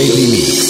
Friday Mix.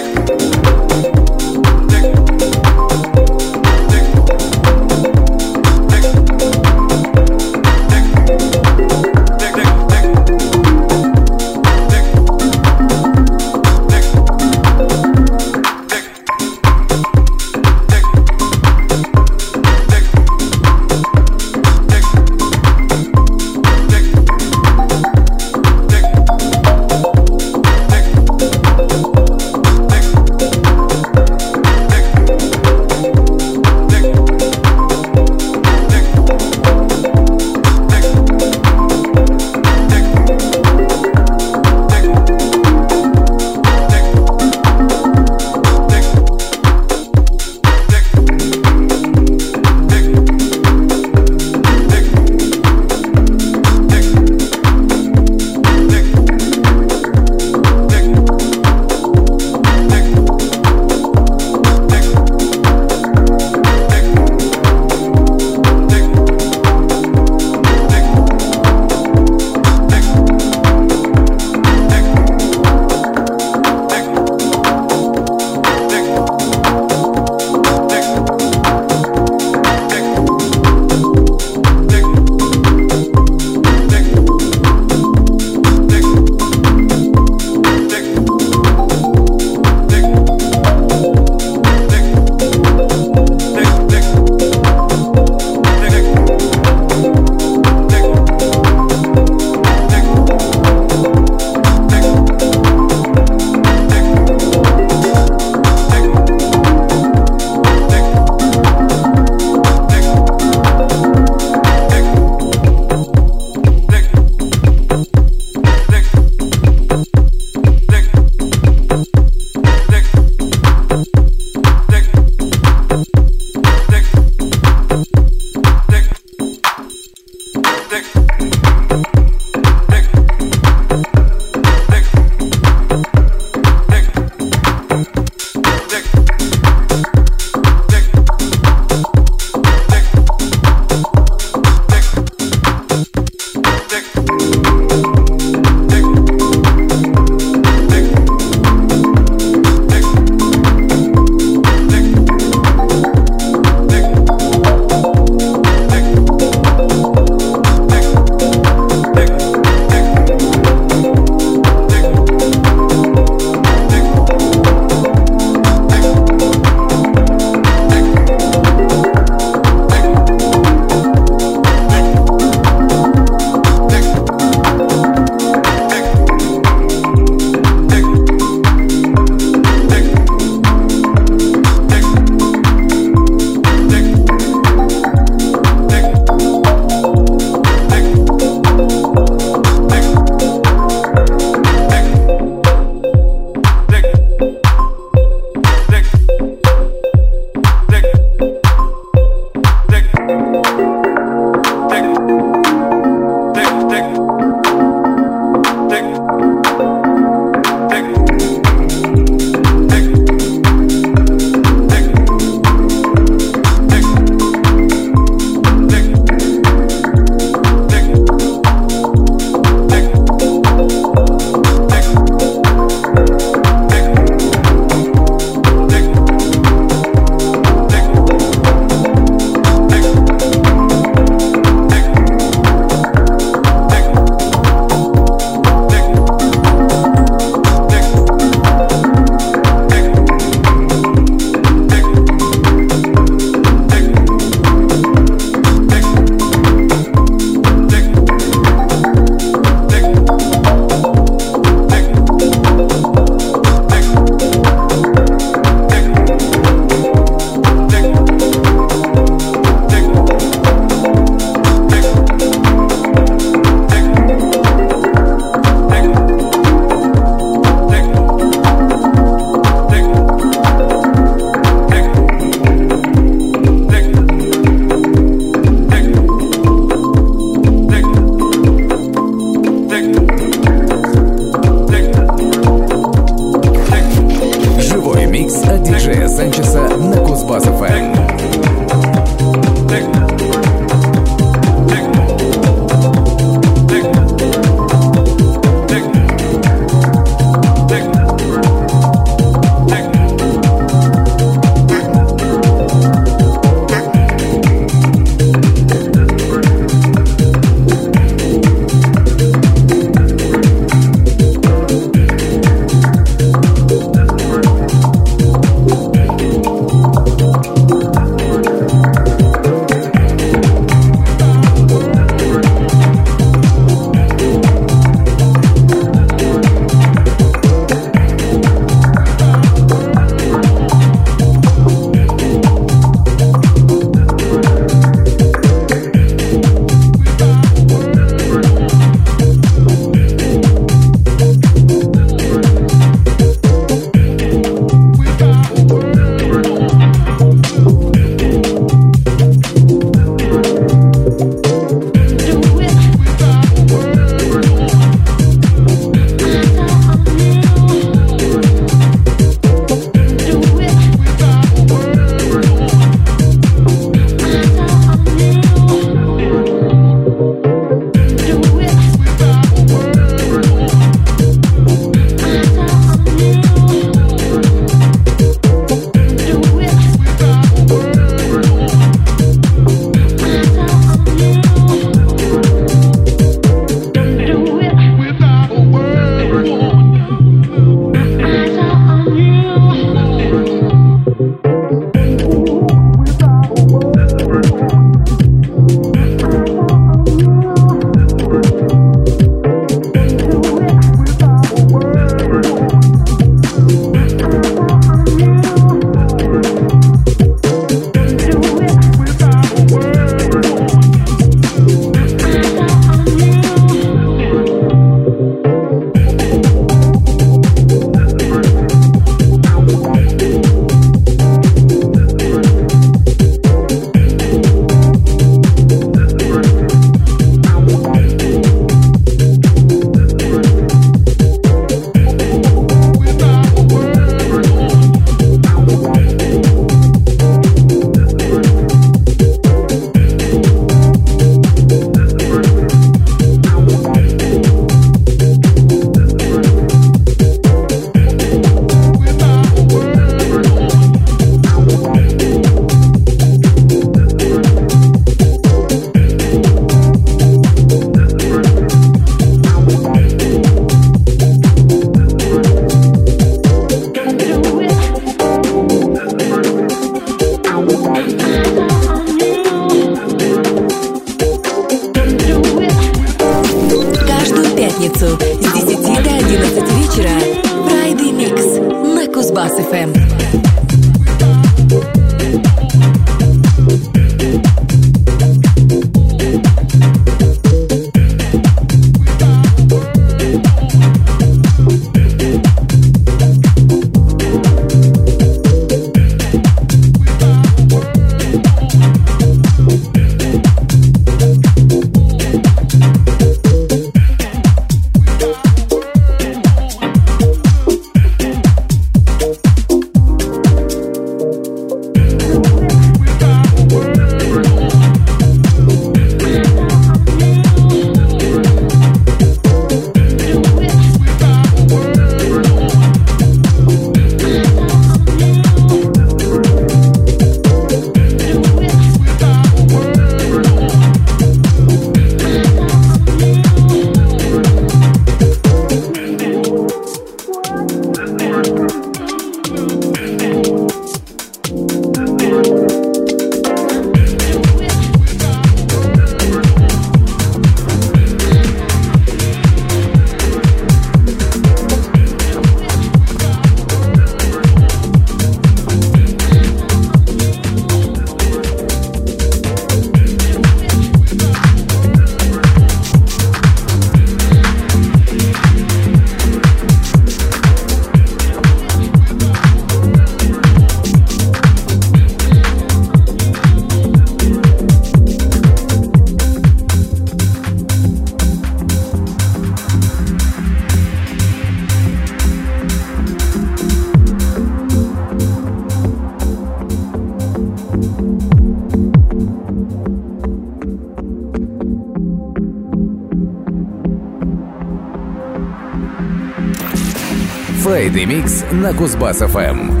Friday Mix на Кузбасс-ФМ.